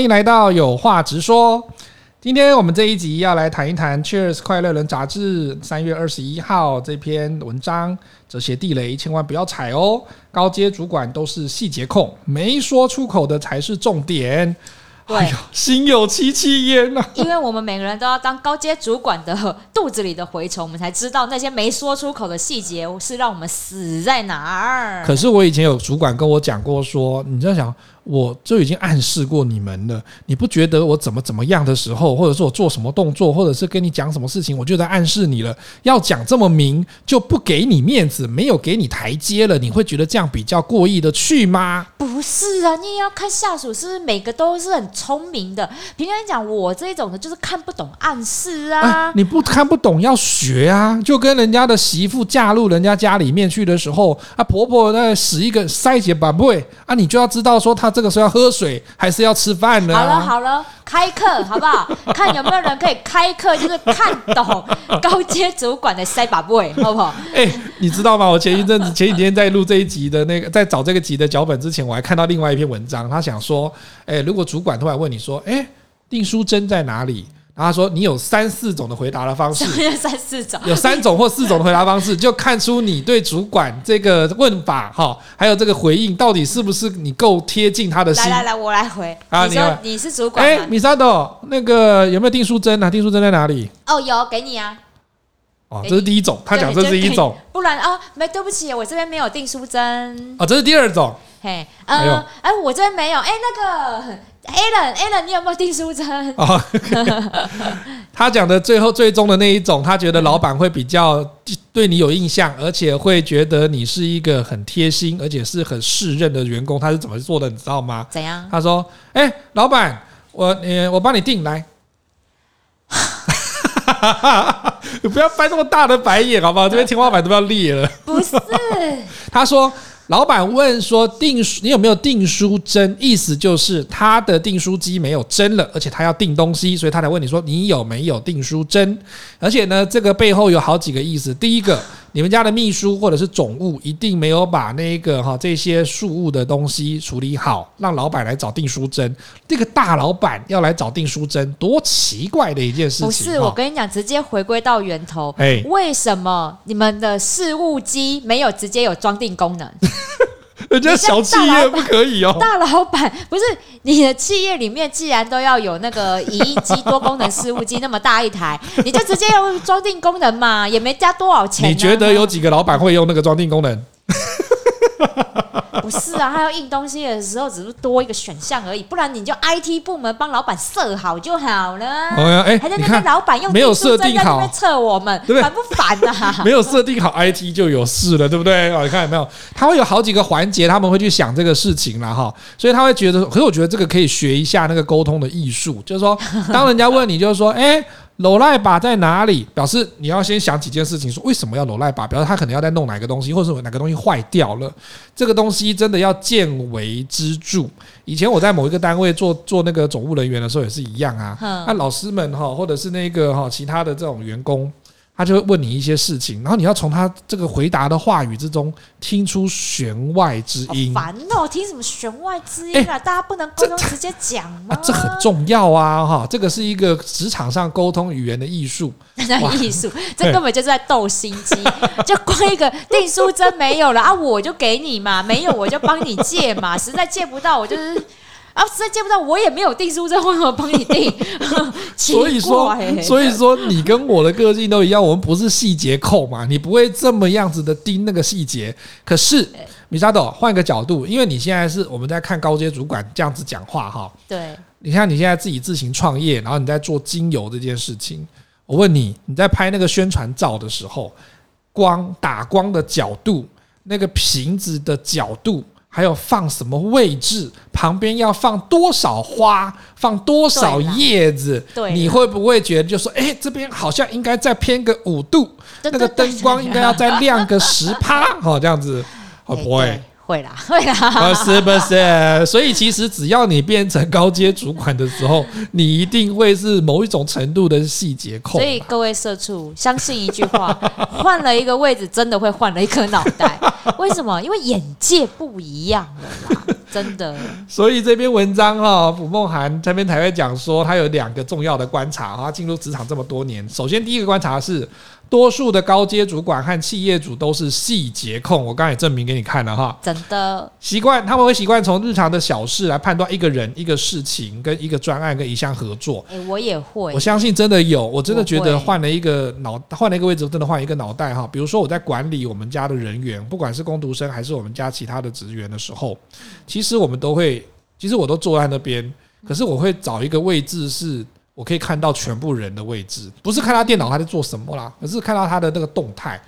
欢迎来到有话直说。今天我们这一集要来谈一谈《Cheers 快乐人》杂志三月二十一号这篇文章，这些地雷千万不要踩哦。高阶主管都是细节控，没说出口的才是重点。对，哎呦，心有戚戚焉呐。因为我们每个人都要当高阶主管的肚子里的蛔虫，我们才知道那些没说出口的细节是让我们死在哪儿。可是我以前有主管跟我讲过说，你在想。我就已经暗示过你们了，你不觉得我怎么怎么样的时候，或者是我做什么动作，或者是跟你讲什么事情，我就在暗示你了。要讲这么明，就不给你面子，没有给你台阶了，你会觉得这样比较过意的去吗？不是啊，你也要看下属是不是每个都是很聪明的。平常讲我这种的，就是看不懂暗示啊。哎，你不看不懂要学啊，就跟人家的媳妇嫁入人家家里面去的时候，啊婆婆在使一个塞姐宝贝啊，你就要知道说她。这个时候要喝水还是要吃饭呢？好了好了，开课好不好？看有没有人可以开课，就是看懂 高阶主管的塞把位，好不好？哎、欸，你知道吗？我前一阵子前几天在录这一集的那个，在找这个集的脚本之前，我还看到另外一篇文章，他想说，哎、欸，如果主管突然问你说，哎、欸，订书针在哪里？他说：“你有三四种的回答的方式，三四种，有三种或四种的回答方式，就看出你对主管这个问法哈，还有这个回应到底是不是你够贴近他的心。”来来来，我来回。啊，你说你是主管？哎，米萨朵，那个有没有订书针啊？订书针在哪里？哦，有，给你啊。哦，这是第一种，他讲这是一种。不然啊，没，对不起，我这边没有订书针。哦，这是第二种。嘿，嗯，哎，我这边没有。哎，那个。Alan，Alan，你有没有订书针？哦，他讲的最后最终的那一种，他觉得老板会比较对你有印象，而且会觉得你是一个很贴心，而且是很适任的员工。他是怎么做的，你知道吗？怎样？他说：“哎、欸，老板，我呃，我帮你订来。”你不要翻那么大的白眼，好不好？这边天花板都要裂了。不是，他说。老板问说：“订书，你有没有订书针？意思就是他的订书机没有针了，而且他要订东西，所以他来问你说你有没有订书针？而且呢，这个背后有好几个意思。第一个。”你们家的秘书或者是总务一定没有把那个哈这些数务的东西处理好，让老板来找订书针。这个大老板要来找订书针，多奇怪的一件事情！不是，我跟你讲，直接回归到源头。哎，为什么你们的事务机没有直接有装订功能？人家小企业不可以哦。大老板不是你的企业里面，既然都要有那个影印机、多功能事务机那么大一台，你就直接用装订功能嘛，也没加多少钱。你觉得有几个老板会用那个装订功能？不是啊，他要印东西的时候，只是多一个选项而已。不然你就 IT 部门帮老板设好就好了。哎呀，哎，还在那边老板用没有设定好测我们，对不对？烦不烦啊？没有设定好 IT 就有事了，对不对？哦，你看有没有？他会有好几个环节，他们会去想这个事情了哈。所以他会觉得，可是我觉得这个可以学一下那个沟通的艺术，就是说，当人家问你，就是说，哎。罗赖把在哪里？表示你要先想几件事情，说为什么要楼赖把？表示他可能要在弄哪个东西，或者是哪个东西坏掉了。这个东西真的要见微知著。以前我在某一个单位做做那个总务人员的时候也是一样啊。那老师们哈，或者是那个哈其他的这种员工。他就会问你一些事情，然后你要从他这个回答的话语之中听出弦外之音。烦哦，听什么弦外之音啊？大家不能沟通直接讲吗？这很重要啊！哈，这个是一个职场上沟通语言的艺术。那艺术，这根本就是在斗心机。就光一个订书针没有了啊，我就给你嘛，没有我就帮你借嘛，实在借不到我就是。啊，实在见不到，我也没有订书针，为什么帮你订？所以说，所以说你跟我的个性都一样，我们不是细节控嘛，你不会这么样子的盯那个细节。可是米沙朵，换个角度，因为你现在是我们在看高阶主管这样子讲话哈。对，你看你现在自己自行创业，然后你在做精油这件事情，我问你，你在拍那个宣传照的时候，光打光的角度，那个瓶子的角度。还有放什么位置？旁边要放多少花？放多少叶子？对，你会不会觉得就说，哎，这边好像应该再偏个五度，那个灯光应该要再亮个十趴，好这样子，会不会？会啦，会啦，不是不是，所以其实只要你变成高阶主管的时候，你一定会是某一种程度的细节控。所以各位社畜，相信一句话：换了一个位置，真的会换了一颗脑袋。为什么？因为眼界不一样了啦。真的。所以这篇文章哈，卜梦涵这边才会讲说，他有两个重要的观察哈，进入职场这么多年，首先第一个观察是。多数的高阶主管和企业主都是细节控，我刚才也证明给你看了哈。真的习惯，他们会习惯从日常的小事来判断一个人、一个事情、跟一个专案、跟一项合作。诶，我也会。我相信真的有，我真的觉得换了一个脑，换了一个位置，真的换一个脑袋哈。比如说我在管理我们家的人员，不管是工读生还是我们家其他的职员的时候，其实我们都会，其实我都坐在那边，可是我会找一个位置是。我可以看到全部人的位置，不是看他电脑他在做什么啦，而是看到他的那个动态。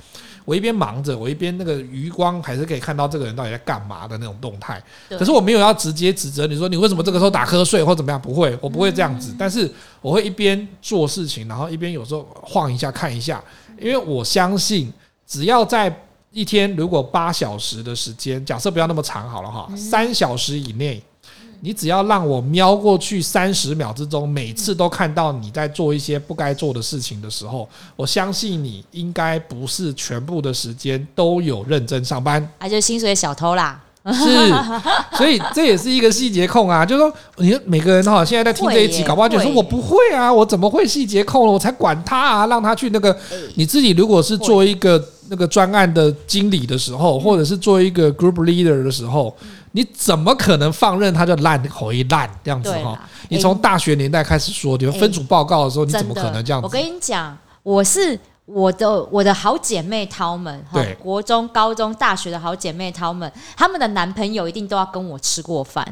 我一边忙着，我一边那个余光还是可以看到这个人到底在干嘛的那种动态。可是我没有要直接指责你说你为什么这个时候打瞌睡或怎么样，不会，我不会这样子。但是我会一边做事情，然后一边有时候晃一下看一下，因为我相信只要在一天如果八小时的时间，假设不要那么长好了哈，三小时以内。你只要让我瞄过去三十秒之中，每次都看到你在做一些不该做的事情的时候，我相信你应该不是全部的时间都有认真上班，啊，就是薪水小偷啦。是，所以这也是一个细节控啊，就是说，你每个人哈，现在在听这一集，搞不好就说我不会啊，我怎么会细节控了？我才管他啊，让他去那个。你自己如果是做一个那个专案的经理的时候，或者是做一个 group leader 的时候。你怎么可能放任他就烂回烂这样子哈？你从大学年代开始说，你们分组报告的时候，你怎么可能这样子？我跟你讲，我是我的我的好姐妹她们，对，国中、高中、大学的好姐妹她们，他们的男朋友一定都要跟我吃过饭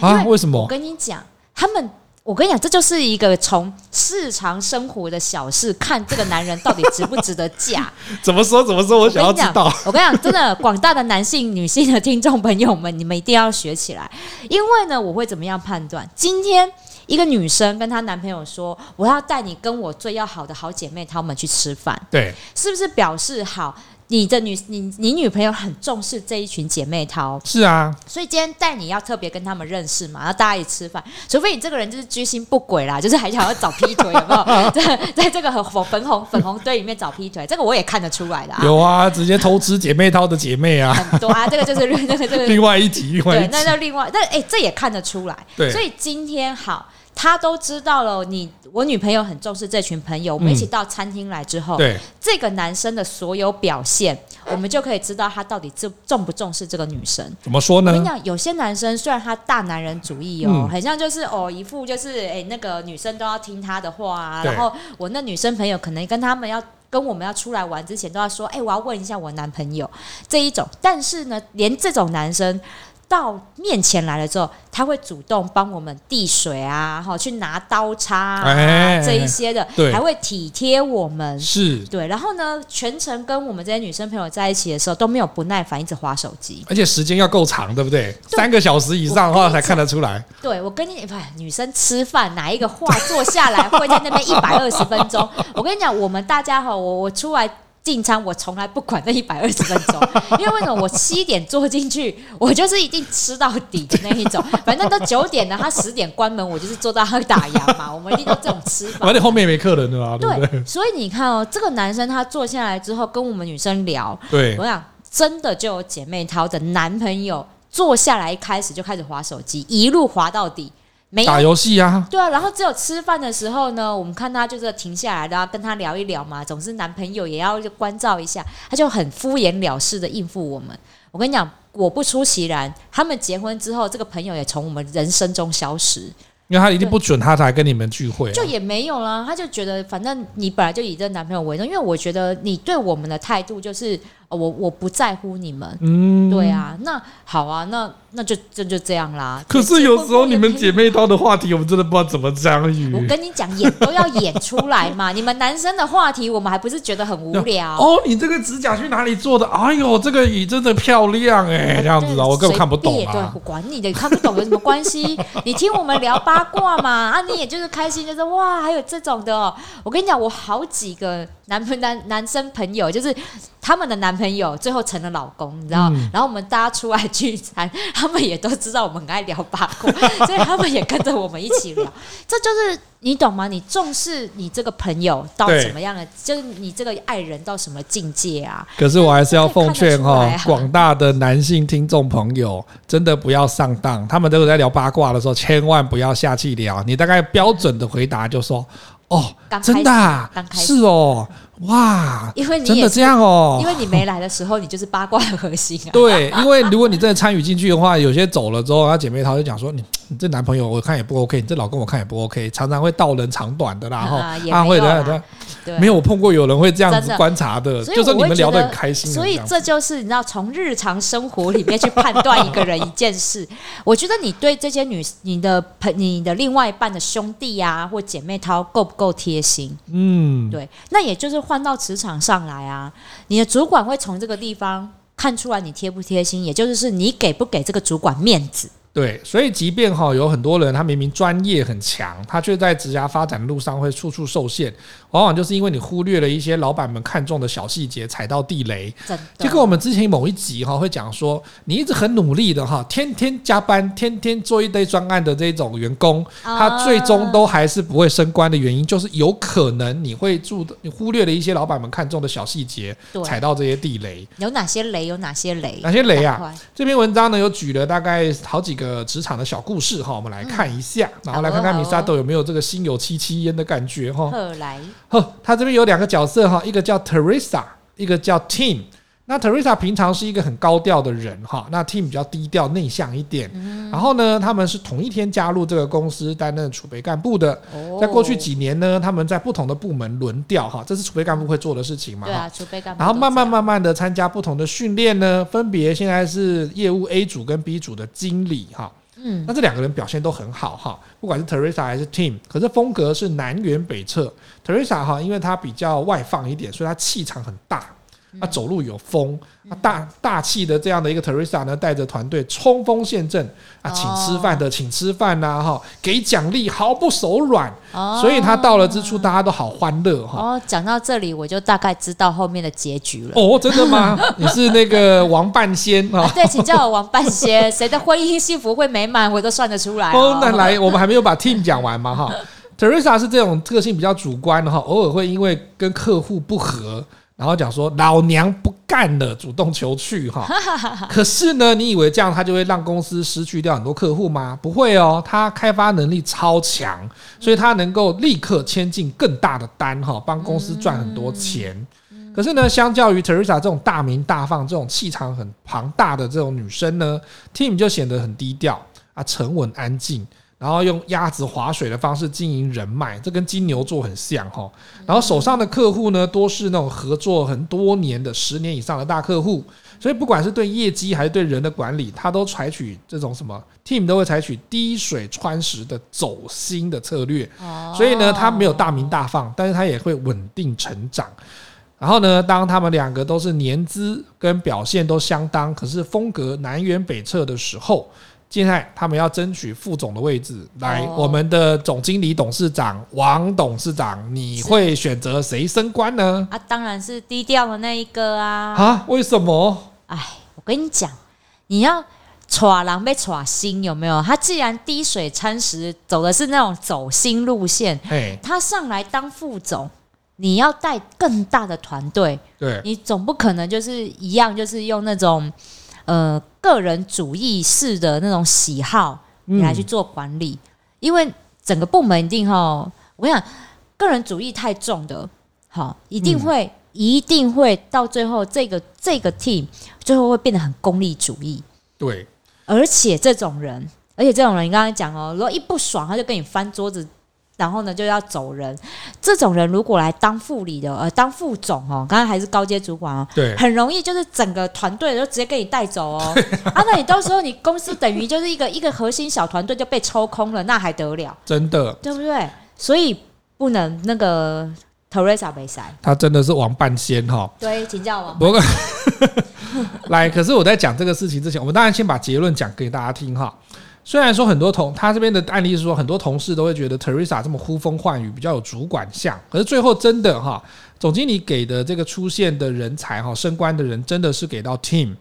啊？为什么？我跟你讲，他们。我跟你讲，这就是一个从日常生活的小事看这个男人到底值不值得嫁。怎么说？怎么说？我想要知道。我跟你讲，真的，广大的男性、女性的听众朋友们，你们一定要学起来。因为呢，我会怎么样判断？今天一个女生跟她男朋友说：“我要带你跟我最要好的好姐妹她们去吃饭。”对，是不是表示好？你的女你你女朋友很重视这一群姐妹淘，是啊，所以今天带你要特别跟他们认识嘛，然后大家一起吃饭，除非你这个人就是居心不轨啦，就是还想要找劈腿，有没有？在在这个粉粉红粉红堆里面找劈腿，这个我也看得出来的啊。有啊，直接偷吃姐妹淘的姐妹啊，很多啊，这个就是那个这个另外一集，另外那叫另外，但哎、欸，这也看得出来。对，所以今天好。他都知道了，你我女朋友很重视这群朋友。我们一起到餐厅来之后，对这个男生的所有表现，我们就可以知道他到底重重不重视这个女生。怎么说呢？我跟你讲，有些男生虽然他大男人主义哦，很像就是哦一副就是哎那个女生都要听他的话啊。然后我那女生朋友可能跟他们要跟我们要出来玩之前都要说，哎，我要问一下我男朋友这一种。但是呢，连这种男生。到面前来了之后，他会主动帮我们递水啊，哈去拿刀叉啊，这一些的，还会体贴我们，是对。然后呢，全程跟我们这些女生朋友在一起的时候都没有不耐烦，一直划手机，而且时间要够长，对不对？三个小时以上的话才看得出来。对，我跟你，不，女生吃饭哪一个话坐下来会在那边一百二十分钟？我跟你讲，我们大家哈，我我出来。进餐我从来不管那一百二十分钟，因为为什么我七点坐进去，我就是一定吃到底的那一种。反正都九点了，他十点关门，我就是坐到他打烊嘛。我们一定都这种吃法。而且后面也没客人的啦，对？所以你看哦，这个男生他坐下来之后跟我们女生聊，对，我想真的就有姐妹淘的男朋友坐下来一开始就开始滑手机，一路滑到底。没打游戏啊，对啊，然后只有吃饭的时候呢，我们看他就是停下来，然后跟他聊一聊嘛，总是男朋友也要关照一下，他就很敷衍了事的应付我们。我跟你讲，果不出其然，他们结婚之后，这个朋友也从我们人生中消失，因为他一定不准他才跟你们聚会啊，就也没有啦，他就觉得反正你本来就以这个男朋友为重，因为我觉得你对我们的态度就是。我我不在乎你们，嗯，对啊，那好啊，那那就这就，就这样啦。可是有时候你们姐妹淘的话题，我们真的不知道怎么 参与。我跟你讲，演都要演出来嘛。你们男生的话题，我们还不是觉得很无聊？哦，你这个指甲去哪里做的？哎呦，这个椅真的漂亮哎，这样子啊，我根本看不懂啊。对，我管你的，看不懂有什么关系？你听我们聊八卦嘛，啊，你也就是开心，就是哇，还有这种的哦。我跟你讲，我好几个男朋男男生朋友，就是他们的男。男朋友，最后成了老公，你知道？嗯、然后我们大家出来聚餐，他们也都知道我们很爱聊八卦，所以他们也跟着我们一起聊。这就是你懂吗？你重视你这个朋友到什么样的，就是你这个爱人到什么境界啊？可是我还是要奉劝哈，广大的男性听众朋友，真的不要上当。他们都有在聊八卦的时候，千万不要下去聊。你大概标准的回答就说。哦，真的、啊，是哦，哇，因为你真的这样哦，因为你没来的时候，你就是八卦的核心啊。对，因为如果你真的参与进去的话，有些走了之后，他姐妹她就讲说，你你这男朋友我看也不 OK，你这老公我看也不 OK，常常会道人长短的啦，然后他会的。对没有碰过有人会这样子观察的，的就是你们聊得很开心。所以这就是你知道，从日常生活里面去判断一个人一件事。我觉得你对这些女、你的朋、你的另外一半的兄弟啊或姐妹淘够不够贴心？嗯，对。那也就是换到职场上来啊，你的主管会从这个地方看出来你贴不贴心，也就是是你给不给这个主管面子。对，所以即便哈有很多人，他明明专业很强，他却在职涯发展路上会处处受限，往往就是因为你忽略了一些老板们看重的小细节，踩到地雷。就跟我们之前某一集哈会讲说，你一直很努力的哈，天天加班，天天做一堆专案的这种员工，他最终都还是不会升官的原因，就是有可能你会注你忽略了一些老板们看重的小细节，踩到这些地雷。有哪些雷？有哪些雷？哪些雷啊？这篇文章呢有举了大概好几个。呃，职场的小故事哈，我们来看一下，嗯、然后来看看米沙豆有没有这个心有戚戚焉的感觉哈。来，呵，他这边有两个角色哈，一个叫 Teresa，一个叫 Tim。那 Teresa 平常是一个很高调的人哈，那 Tim 比较低调内向一点。嗯、然后呢，他们是同一天加入这个公司担任储备干部的。哦、在过去几年呢，他们在不同的部门轮调哈，这是储备干部会做的事情嘛？对啊，储备干部。然后慢慢慢慢的参加不同的训练呢，分别现在是业务 A 组跟 B 组的经理哈。嗯，那这两个人表现都很好哈，不管是 Teresa 还是 Tim，可是风格是南辕北辙。Teresa 哈，因为她比较外放一点，所以她气场很大。他走路有风，他大大气的这样的一个 Teresa 呢，带着团队冲锋陷阵啊，请吃饭的请吃饭呐，哈，给奖励毫不手软，所以他到了之处大家都好欢乐哈。哦，讲到这里我就大概知道后面的结局了。哦，真的吗？你是那个王半仙啊？对，请叫我王半仙。谁的婚姻幸福会美满，我都算得出来。哦，那来，我们还没有把 team 讲完嘛哈。Teresa 是这种个性比较主观的哈，偶尔会因为跟客户不合。然后讲说老娘不干了，主动求去哈。可是呢，你以为这样他就会让公司失去掉很多客户吗？不会哦，他开发能力超强，所以他能够立刻签进更大的单哈，帮公司赚很多钱。可是呢，相较于 Teresa 这种大名大放、这种气场很庞大的这种女生呢，Tim 就显得很低调啊，沉稳安静。然后用鸭子划水的方式经营人脉，这跟金牛座很像哈。然后手上的客户呢，多是那种合作很多年的十年以上的大客户，所以不管是对业绩还是对人的管理，他都采取这种什么 team 都会采取滴水穿石的走心的策略。所以呢，他没有大名大放，但是他也会稳定成长。然后呢，当他们两个都是年资跟表现都相当，可是风格南辕北辙的时候。现在他们要争取副总的位置，来，我们的总经理董事长王董事长，你会选择谁升官呢？啊，当然是低调的那一个啊！啊，为什么？哎，我跟你讲，你要耍狼被耍心有没有？他既然滴水穿石，走的是那种走心路线，嘿他上来当副总，你要带更大的团队，对，你总不可能就是一样，就是用那种。呃，个人主义式的那种喜好，你来去做管理，嗯、因为整个部门一定哈，我跟你讲，个人主义太重的，好，一定会，嗯、一定会到最后，这个这个 team 最后会变得很功利主义。对，而且这种人，而且这种人，你刚才讲哦，如果一不爽，他就跟你翻桌子。然后呢，就要走人。这种人如果来当副理的，呃，当副总哦，刚刚还是高阶主管哦，对，很容易就是整个团队就直接给你带走哦。啊，那你到时候你公司等于就是一个一个核心小团队就被抽空了，那还得了？真的，对不对？所以不能那个 Teresa 被塞，他真的是王半仙哈。对，请教王。不过，来，可是我在讲这个事情之前，我们当然先把结论讲给大家听哈。虽然说很多同他这边的案例是说很多同事都会觉得 Teresa 这么呼风唤雨比较有主管相，可是最后真的哈，总经理给的这个出现的人才哈，升官的人真的是给到 Team。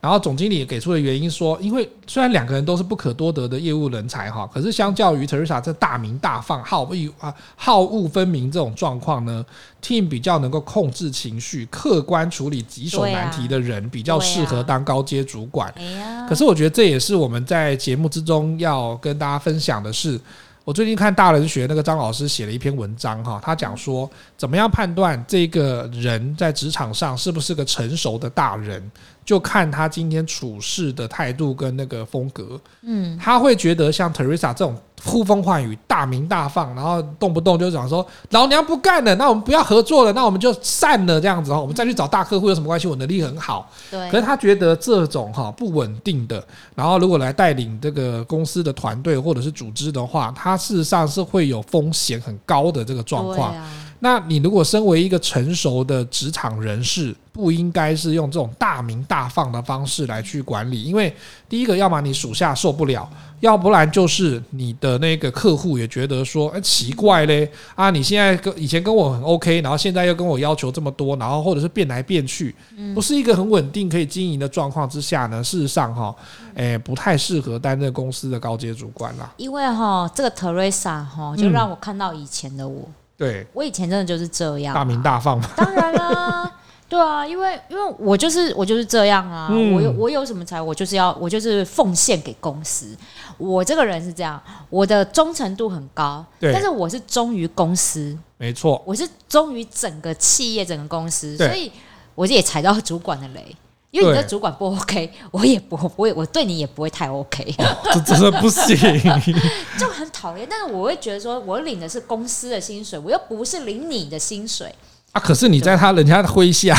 然后总经理也给出的原因说，因为虽然两个人都是不可多得的业务人才哈，可是相较于 Teresa 这大鸣大放、好恶啊好恶分明这种状况呢，Tim 比较能够控制情绪、客观处理棘手难题的人，比较适合当高阶主管。可是我觉得这也是我们在节目之中要跟大家分享的是。我最近看大人学那个张老师写了一篇文章哈，他讲说怎么样判断这个人在职场上是不是个成熟的大人，就看他今天处事的态度跟那个风格。嗯，他会觉得像 Teresa 这种。呼风唤雨、大鸣大放，然后动不动就讲说“老娘不干了”，那我们不要合作了，那我们就散了这样子哈。我们再去找大客户有什么关系？我能力很好，对。可是他觉得这种哈不稳定的，然后如果来带领这个公司的团队或者是组织的话，他事实上是会有风险很高的这个状况。那你如果身为一个成熟的职场人士，不应该是用这种大鸣大放的方式来去管理，因为第一个，要么你属下受不了，要不然就是你的那个客户也觉得说，哎，奇怪嘞，啊，你现在跟以前跟我很 OK，然后现在又跟我要求这么多，然后或者是变来变去，不是一个很稳定可以经营的状况之下呢，事实上哈，哎，不太适合担任公司的高阶主管啦。因为哈，这个 Teresa 哈，就让我看到以前的我。对，我以前真的就是这样，大名大放嘛。当然啦，对啊，因为因为我就是我就是这样啊，嗯、我有我有什么才，我就是要我就是奉献给公司。我这个人是这样，我的忠诚度很高，但是我是忠于公司，没错，我是忠于整个企业整个公司，所以我也踩到主管的雷。因为你的主管不 OK，我也不会，我对你也不会太 OK，哦、这真的不行，就很讨厌。但是我会觉得说，我领的是公司的薪水，我又不是领你的薪水。啊！可是你在他人家的麾下，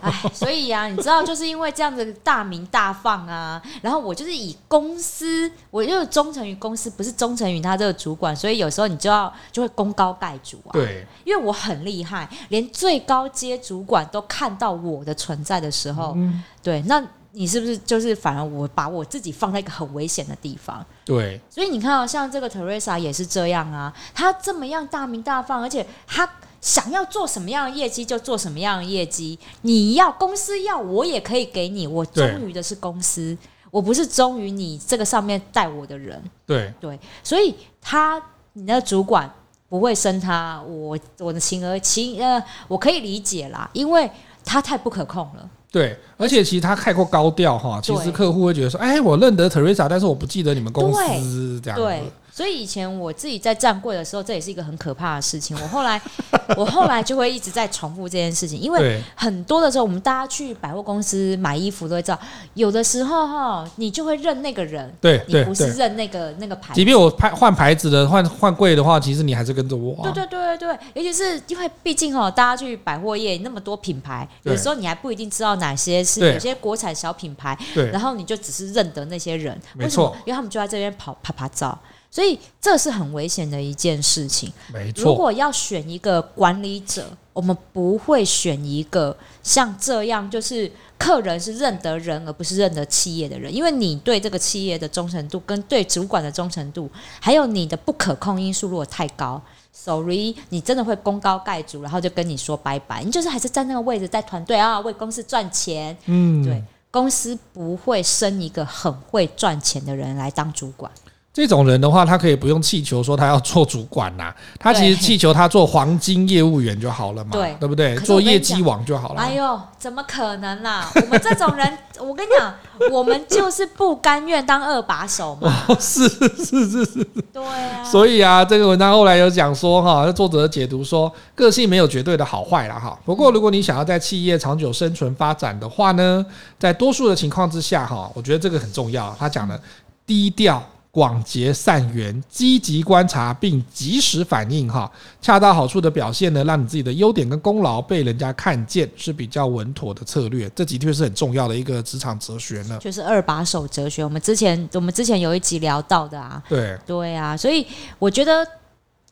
哎，所以呀、啊，你知道，就是因为这样子大名大放啊，然后我就是以公司，我就是忠诚于公司，不是忠诚于他这个主管，所以有时候你就要就会功高盖主啊。对，因为我很厉害，连最高阶主管都看到我的存在的时候，嗯、对，那你是不是就是反而我把我自己放在一个很危险的地方？对，所以你看啊像这个 Teresa 也是这样啊，他这么样大名大放，而且他。想要做什么样的业绩就做什么样的业绩，你要公司要我也可以给你，我忠于的是公司，我不是忠于你这个上面带我的人。对对，所以他你的主管不会升他，我我的情而情呃，我可以理解啦，因为他太不可控了。对，而且其实他太过高调哈，其实客户会觉得说，哎，我认得 Teresa，但是我不记得你们公司这样。对。所以以前我自己在站柜的时候，这也是一个很可怕的事情。我后来，我后来就会一直在重复这件事情，因为很多的时候，我们大家去百货公司买衣服都会知道，有的时候哈，你就会认那个人，对，你不是认那个那个牌子。即便我拍换牌子的换换柜的话，其实你还是跟着我。对对对对对，尤其是因为毕竟哈，大家去百货业那么多品牌，有时候你还不一定知道哪些是有些国产小品牌，对，然后你就只是认得那些人，为什么？因为他们就在这边跑拍拍照。所以这是很危险的一件事情。没错，如果要选一个管理者，我们不会选一个像这样，就是客人是认得人而不是认得企业的人，因为你对这个企业的忠诚度跟对主管的忠诚度，还有你的不可控因素如果太高，sorry，你真的会功高盖主，然后就跟你说拜拜。你就是还是在那个位置，在团队啊，为公司赚钱。嗯，对，公司不会升一个很会赚钱的人来当主管。这种人的话，他可以不用气球说他要做主管呐，他其实气球他做黄金业务员就好了嘛，对，对不对？做业绩王就好了。哎呦，怎么可能啦？我们这种人，我跟你讲，我们就是不甘愿当二把手嘛。是是是是，对啊。所以啊，这个文章后来有讲说哈，作者解读说，个性没有绝对的好坏了哈。不过，如果你想要在企业长久生存发展的话呢，在多数的情况之下哈，我觉得这个很重要。他讲的低调。广结善缘，积极观察并及时反应，哈，恰到好处的表现呢，让你自己的优点跟功劳被人家看见，是比较稳妥的策略。这的确是很重要的一个职场哲学呢，就是二把手哲学。我们之前我们之前有一集聊到的啊，对对啊，所以我觉得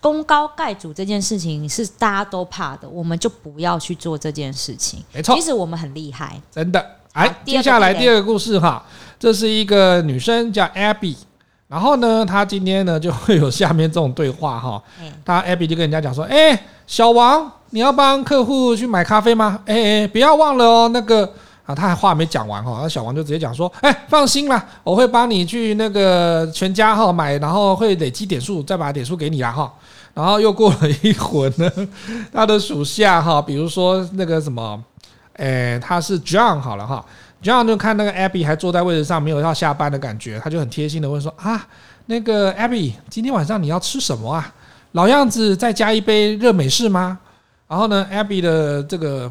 功高盖主这件事情是大家都怕的，我们就不要去做这件事情。没错，其实我们很厉害，真的。哎，接下来第二个故事哈，这是一个女生叫 Abby。然后呢，他今天呢就会有下面这种对话哈。他 Abby 就跟人家讲说：“哎，小王，你要帮客户去买咖啡吗？哎哎，不要忘了哦，那个啊，他还话没讲完哈，那小王就直接讲说：哎，放心啦，我会帮你去那个全家哈买，然后会累积点数，再把点数给你啦哈。然后又过了一会儿呢，他的属下哈，比如说那个什么，哎，他是 John 好了哈。”这样就看那个 Abby 还坐在位置上，没有要下班的感觉，他就很贴心的问说：“啊，那个 Abby，今天晚上你要吃什么啊？老样子，再加一杯热美式吗？”然后呢，Abby 的这个。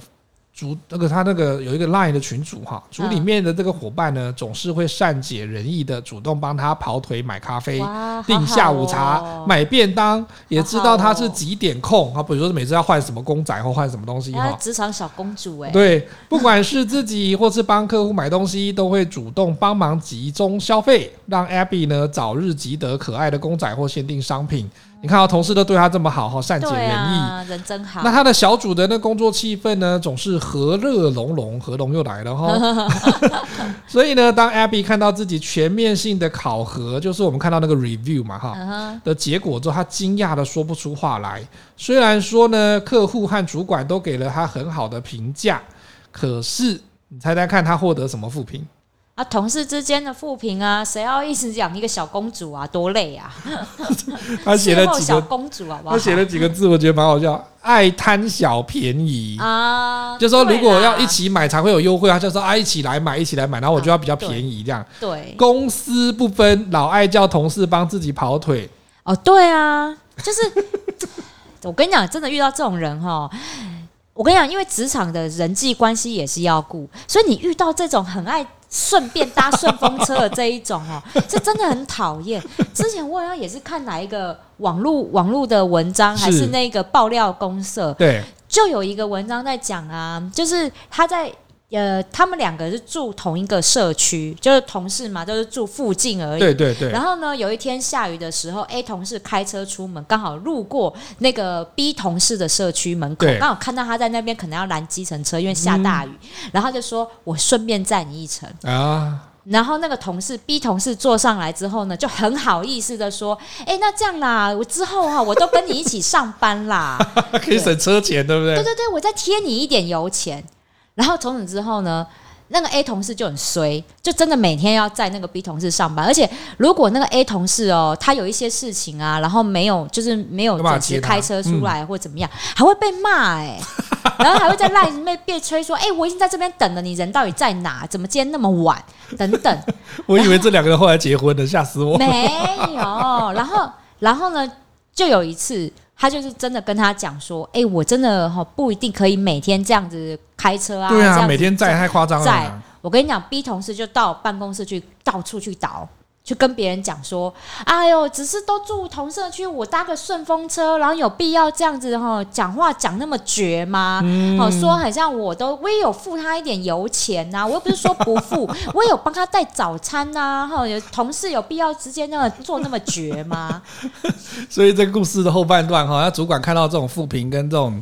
组那个他那个有一个 Line 的群组哈，组里面的这个伙伴呢，总是会善解人意的主动帮他跑腿买咖啡、订下午茶、买便当，也知道他是几点空啊。比如说每次要换什么公仔或换什么东西哈，职场小公主哎，对，不管是自己或是帮客户买东西，都会主动帮忙集中消费，让 Abby 呢早日集得可爱的公仔或限定商品。你看啊同事都对他这么好，哈，善解人意，啊，人真好。那他的小组的那工作气氛呢，总是和乐融融，和融又来了哈。所以呢，当 Abby 看到自己全面性的考核，就是我们看到那个 review 嘛，哈的结果之后，他惊讶的说不出话来。虽然说呢，客户和主管都给了他很好的评价，可是你猜猜看，他获得什么负评？啊，同事之间的负评啊，谁要一直养一个小公主啊，多累啊！他写了几个小公主好不好？他写了几个字，我觉得蛮好笑，爱贪小便宜啊，就说如果要一起买才会有优惠，他就说啊，一起来买，一起来买，然后我就要比较便宜这样。对，公私不分，老爱叫同事帮自己跑腿。哦，对啊，就是 我跟你讲，真的遇到这种人哈。我跟你讲，因为职场的人际关系也是要顾，所以你遇到这种很爱顺便搭顺风车的这一种哦，这真的很讨厌。之前我好像也是看哪一个网络网络的文章，还是那个爆料公社，对，就有一个文章在讲啊，就是他在。呃，他们两个是住同一个社区，就是同事嘛，都、就是住附近而已。对对对。然后呢，有一天下雨的时候，A 同事开车出门，刚好路过那个 B 同事的社区门口，刚好看到他在那边可能要拦计程车，因为下大雨，嗯、然后就说：“我顺便载你一程。”啊。然后那个同事 B 同事坐上来之后呢，就很好意思的说：“哎，那这样啦，我之后哈，我都跟你一起上班啦，可以省车钱，对不对？”对对对，我再贴你一点油钱。然后从此之后呢，那个 A 同事就很衰，就真的每天要在那个 B 同事上班。而且如果那个 A 同事哦，他有一些事情啊，然后没有就是没有准时开车出来或怎么样，还会被骂哎，然后还会在 LINE 里面被催说：“哎，我已经在这边等了，你人到底在哪？怎么今天那么晚？”等等。我以为这两个人后来结婚了，吓死我！没有。然后，然后呢，就有一次。他就是真的跟他讲说：“哎、欸，我真的哈不一定可以每天这样子开车啊。”对啊，每天载太夸张了。在，我跟你讲，B 同事就到办公室去到处去倒。去跟别人讲说，哎呦，只是都住同社区，我搭个顺风车，然后有必要这样子哈讲话讲那么绝吗？嗯，好说很像我都我也有付他一点油钱呐，我又不是说不付，我也有帮他带早餐呐，哈，有同事有必要直接那么做那么绝吗？所以这个故事的后半段哈，那主管看到这种负评跟这种。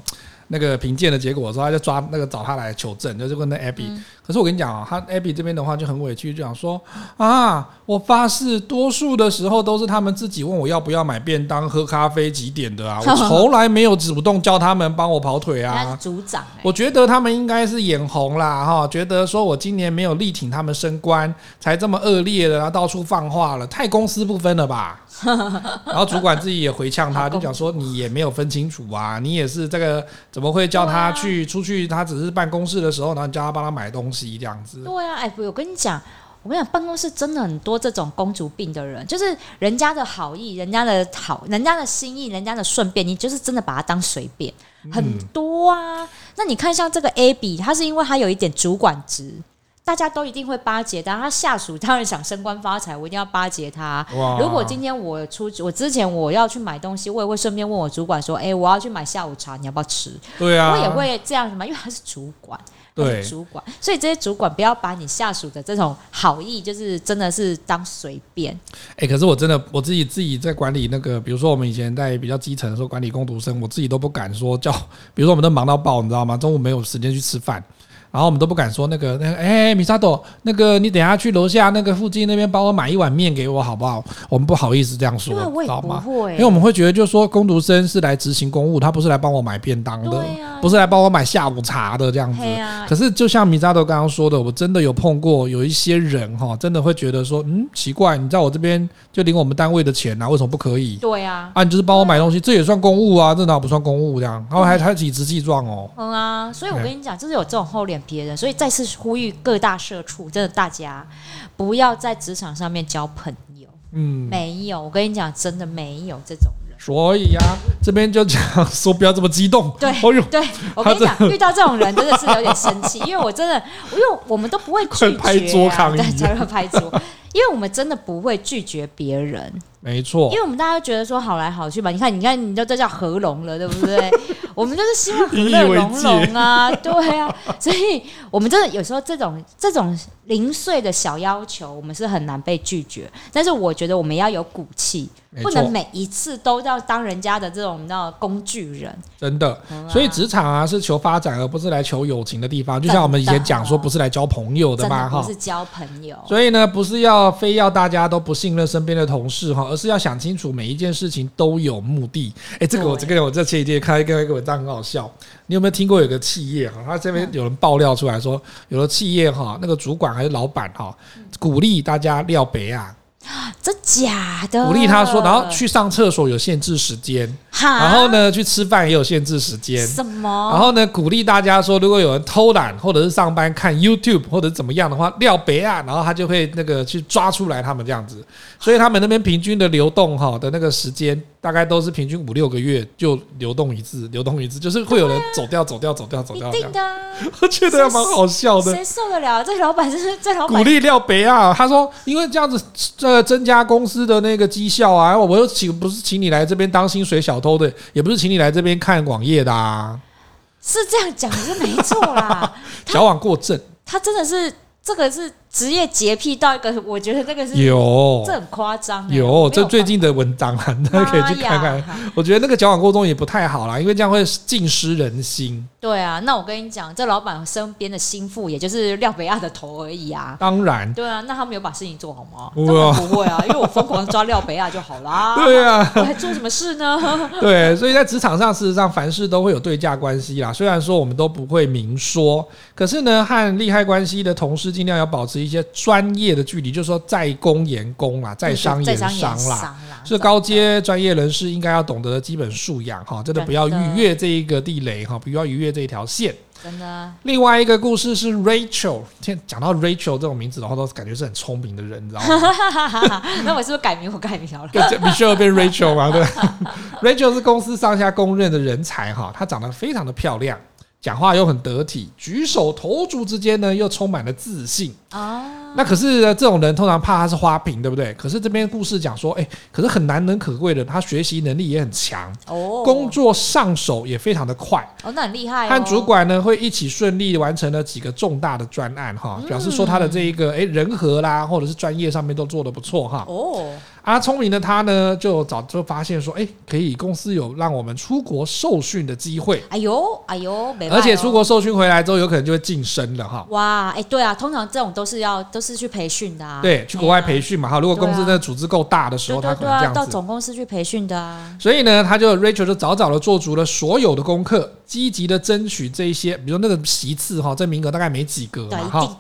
那个评鉴的结果的时候，他就抓那个找他来求证，就是问那 Abby、嗯。可是我跟你讲啊，他 Abby 这边的话就很委屈，就想说啊，我发誓，多数的时候都是他们自己问我要不要买便当、喝咖啡几点的啊，我从来没有主动叫他们帮我跑腿啊。组长，我觉得他们应该是眼红啦哈，觉得说我今年没有力挺他们升官，才这么恶劣的，然后到处放话了，太公私不分了吧？然后主管自己也回呛他，就讲说你也没有分清楚啊，你也是这个怎么会叫他去出去？他只是办公室的时候，然后你叫他帮他买东西这样子。对啊，哎，我跟你讲，我跟你讲，办公室真的很多这种公主病的人，就是人家的好意，人家的好，人家的心意，人家的顺便，你就是真的把它当随便，很多啊。那你看像这个 Abby，他是因为他有一点主管职。大家都一定会巴结，但他下属当然想升官发财，我一定要巴结他。如果今天我出，我之前我要去买东西，我也会顺便问我主管说：“哎、欸，我要去买下午茶，你要不要吃？”对啊，我也会这样什么，因为他是主管，对，主管，所以这些主管不要把你下属的这种好意，就是真的是当随便。哎、欸，可是我真的我自己自己在管理那个，比如说我们以前在比较基层的时候管理工读生，我自己都不敢说叫，比如说我们都忙到爆，你知道吗？中午没有时间去吃饭。然后我们都不敢说那个那个，哎，米萨朵，那个你等下去楼下那个附近那边帮我买一碗面给我好不好？我们不好意思这样说，知道吗？因为我们会觉得就是说工读生是来执行公务，他不是来帮我买便当的，不是来帮我买下午茶的这样子。可是就像米扎朵刚刚说的，我真的有碰过有一些人哈，真的会觉得说，嗯，奇怪，你在我这边就领我们单位的钱啊，为什么不可以？对呀，啊，你就是帮我买东西，这也算公务啊，这哪不算公务这样？然后还还理直气壮哦。嗯啊，所以我跟你讲，就是有这种厚脸皮的人，所以再次呼吁各大社畜，真的大家不要在职场上面交朋友。嗯，没有，我跟你讲，真的没有这种人。所以呀、啊，这边就讲说不要这么激动。对，哦呦，对，我跟你讲，遇到这种人真的是有点生气，因为我真的，因为我们都不会拒绝、啊，拍桌抗议，对，才会拍桌，因为我们真的不会拒绝别人。没错，因为我们大家都觉得说好来好去吧，你看，你看，你就这叫合龙了，对不对？我们就是希望和乐融融啊，对啊，所以我们真的有时候这种这种零碎的小要求，我们是很难被拒绝。但是我觉得我们要有骨气，不能每一次都要当人家的这种那工具人。真的，所以职场啊是求发展，而不是来求友情的地方。就像我们以前讲说，不是来交朋友的嘛，哈，不是交朋友。所以呢，不是要非要大家都不信任身边的同事哈，而是要想清楚每一件事情都有目的。哎，这个我这个我在前几天看一个一个文章很好笑。你有没有听过有个企业哈？他这边有人爆料出来说，有的企业哈，那个主管还是老板哈，鼓励大家廖北啊。这假的？鼓励他说，然后去上厕所有限制时间，然后呢，去吃饭也有限制时间。什么？然后呢，鼓励大家说，如果有人偷懒或者是上班看 YouTube 或者怎么样的话，廖北啊，然后他就会那个去抓出来他们这样子。所以他们那边平均的流动哈的那个时间，大概都是平均五六个月就流动一次，流动一次，就是会有人走掉，走掉，走掉，走掉。一定的，我觉得蛮好笑的。谁受得了？这老板就是这老板。鼓励廖北啊，他说，因为这样子这增加公司的那个绩效啊，我又请不是请你来这边当薪水小偷的，也不是请你来这边看网页的啊。是这样讲是没错啦，矫枉过正，他真的是这个是。职业洁癖到一个，我觉得这个是有，这很夸张。有，这最近的文章啊，大 家可以去看看。我觉得那个交往过程中也不太好啦，因为这样会尽失人心。对啊，那我跟你讲，这老板身边的心腹，也就是廖北亚的头而已啊。当然。对啊，那他没有把事情做好吗？不会啊，因为我疯狂抓廖北亚就好啦。对啊，我还做什么事呢？对，所以在职场上，事实上凡事都会有对价关系啦。虽然说我们都不会明说，可是呢，和利害关系的同事尽量要保持一些专业的距离，就是说在公言公啦，在商言商啦，是高阶专业人士应该要懂得的基本素养哈，真的不要逾越这一个地雷哈，不要逾越这一条线。真的。另外一个故事是 Rachel，听讲到 Rachel 这种名字的话，都感觉是很聪明的人，你知道吗？那我是不是改名？我改名了，Michelle 变 Rachel 嘛？对，Rachel 是公司上下公认的人才哈，她长得非常的漂亮。讲话又很得体，举手投足之间呢又充满了自信啊。那可是呢，这种人通常怕他是花瓶，对不对？可是这边故事讲说，哎，可是很难能可贵的，他学习能力也很强哦，工作上手也非常的快哦，那很厉害。和主管呢会一起顺利完成了几个重大的专案哈，表示说他的这一个哎人和啦，或者是专业上面都做得不错哈哦。啊，聪明的他呢，就早就发现说，哎，可以公司有让我们出国受训的机会。哎呦，哎呦，而且出国受训回来之后，有可能就会晋升了哈。哇，哎，对啊，通常这种都是要都是去培训的啊。对，去国外培训嘛哈。如果公司的组织够大的时候，他可能这样子。到总公司去培训的啊。所以呢，他就 Rachel 就早早的做足了所有的功课，积极的争取这一些，比如说那个席次哈，这名额大概没几个嘛哈。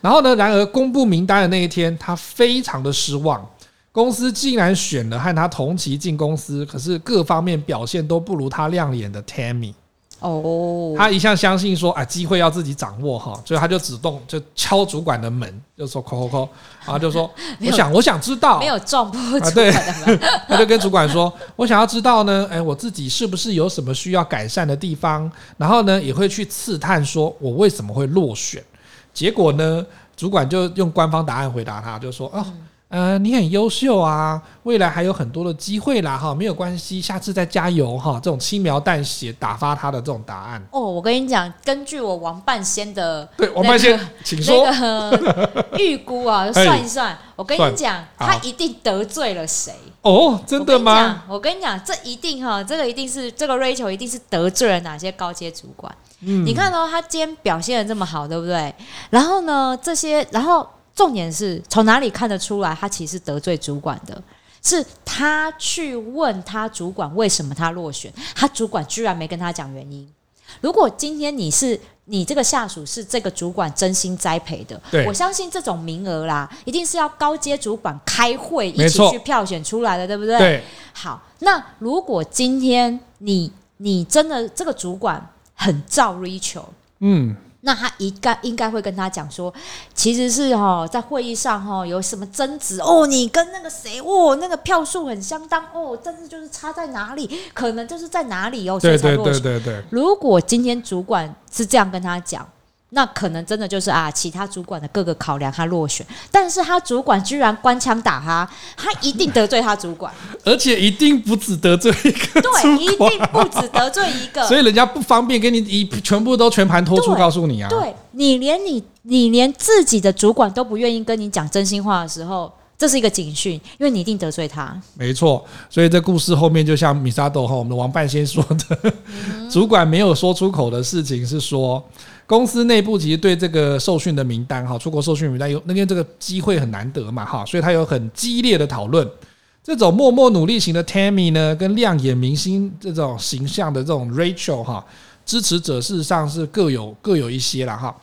然后呢，然而公布名单的那一天，他非常的失望。公司竟然选了和他同期进公司，可是各方面表现都不如他亮眼的 Tammy。哦，他一向相信说啊，机会要自己掌握哈，所以他就主动就敲主管的门，就说扣扣扣，然后就说我想我想知道，没有撞破啊，对，他就跟主管说，我想要知道呢，哎，我自己是不是有什么需要改善的地方，然后呢也会去刺探说我为什么会落选，结果呢，主管就用官方答案回答他，就说哦。呃，你很优秀啊，未来还有很多的机会啦，哈，没有关系，下次再加油哈。这种轻描淡写打发他的这种答案。哦，我跟你讲，根据我王半仙的、那个、对王半仙，请说那个预估啊，算一算，我跟你讲，他一定得罪了谁？哦，真的吗？我跟你讲，这一定哈，这个一定是这个 Rachel 一定是得罪了哪些高阶主管。嗯，你看到、哦、他今天表现的这么好，对不对？然后呢，这些，然后重点是从哪里看得出来他其实得罪主管的？是他去问他主管为什么他落选，他主管居然没跟他讲原因。如果今天你是你这个下属是这个主管真心栽培的，我相信这种名额啦，一定是要高阶主管开会一起去票选出来的，对不对？对。好，那如果今天你你真的这个主管很照 Rachel，嗯。那他应该应该会跟他讲说，其实是哈，在会议上哈有什么争执哦，你跟那个谁哦，那个票数很相当哦，但是就是差在哪里，可能就是在哪里哦，所以才落选。对对对对对。如果今天主管是这样跟他讲。那可能真的就是啊，其他主管的各个考量，他落选，但是他主管居然官腔打他，他一定得罪他主管，而且一定不止得罪一个，对，一定不止得罪一个，所以人家不方便给你一全部都全盘托出告诉你啊，对，你连你你连自己的主管都不愿意跟你讲真心话的时候，这是一个警讯，因为你一定得罪他，没错，所以这故事后面就像米沙豆和我们的王半仙说的，嗯、主管没有说出口的事情是说。公司内部其实对这个受训的名单哈，出国受训名单有那边这个机会很难得嘛哈，所以他有很激烈的讨论。这种默默努力型的 Tammy 呢，跟亮眼明星这种形象的这种 Rachel 哈，支持者事实上是各有各有一些了哈。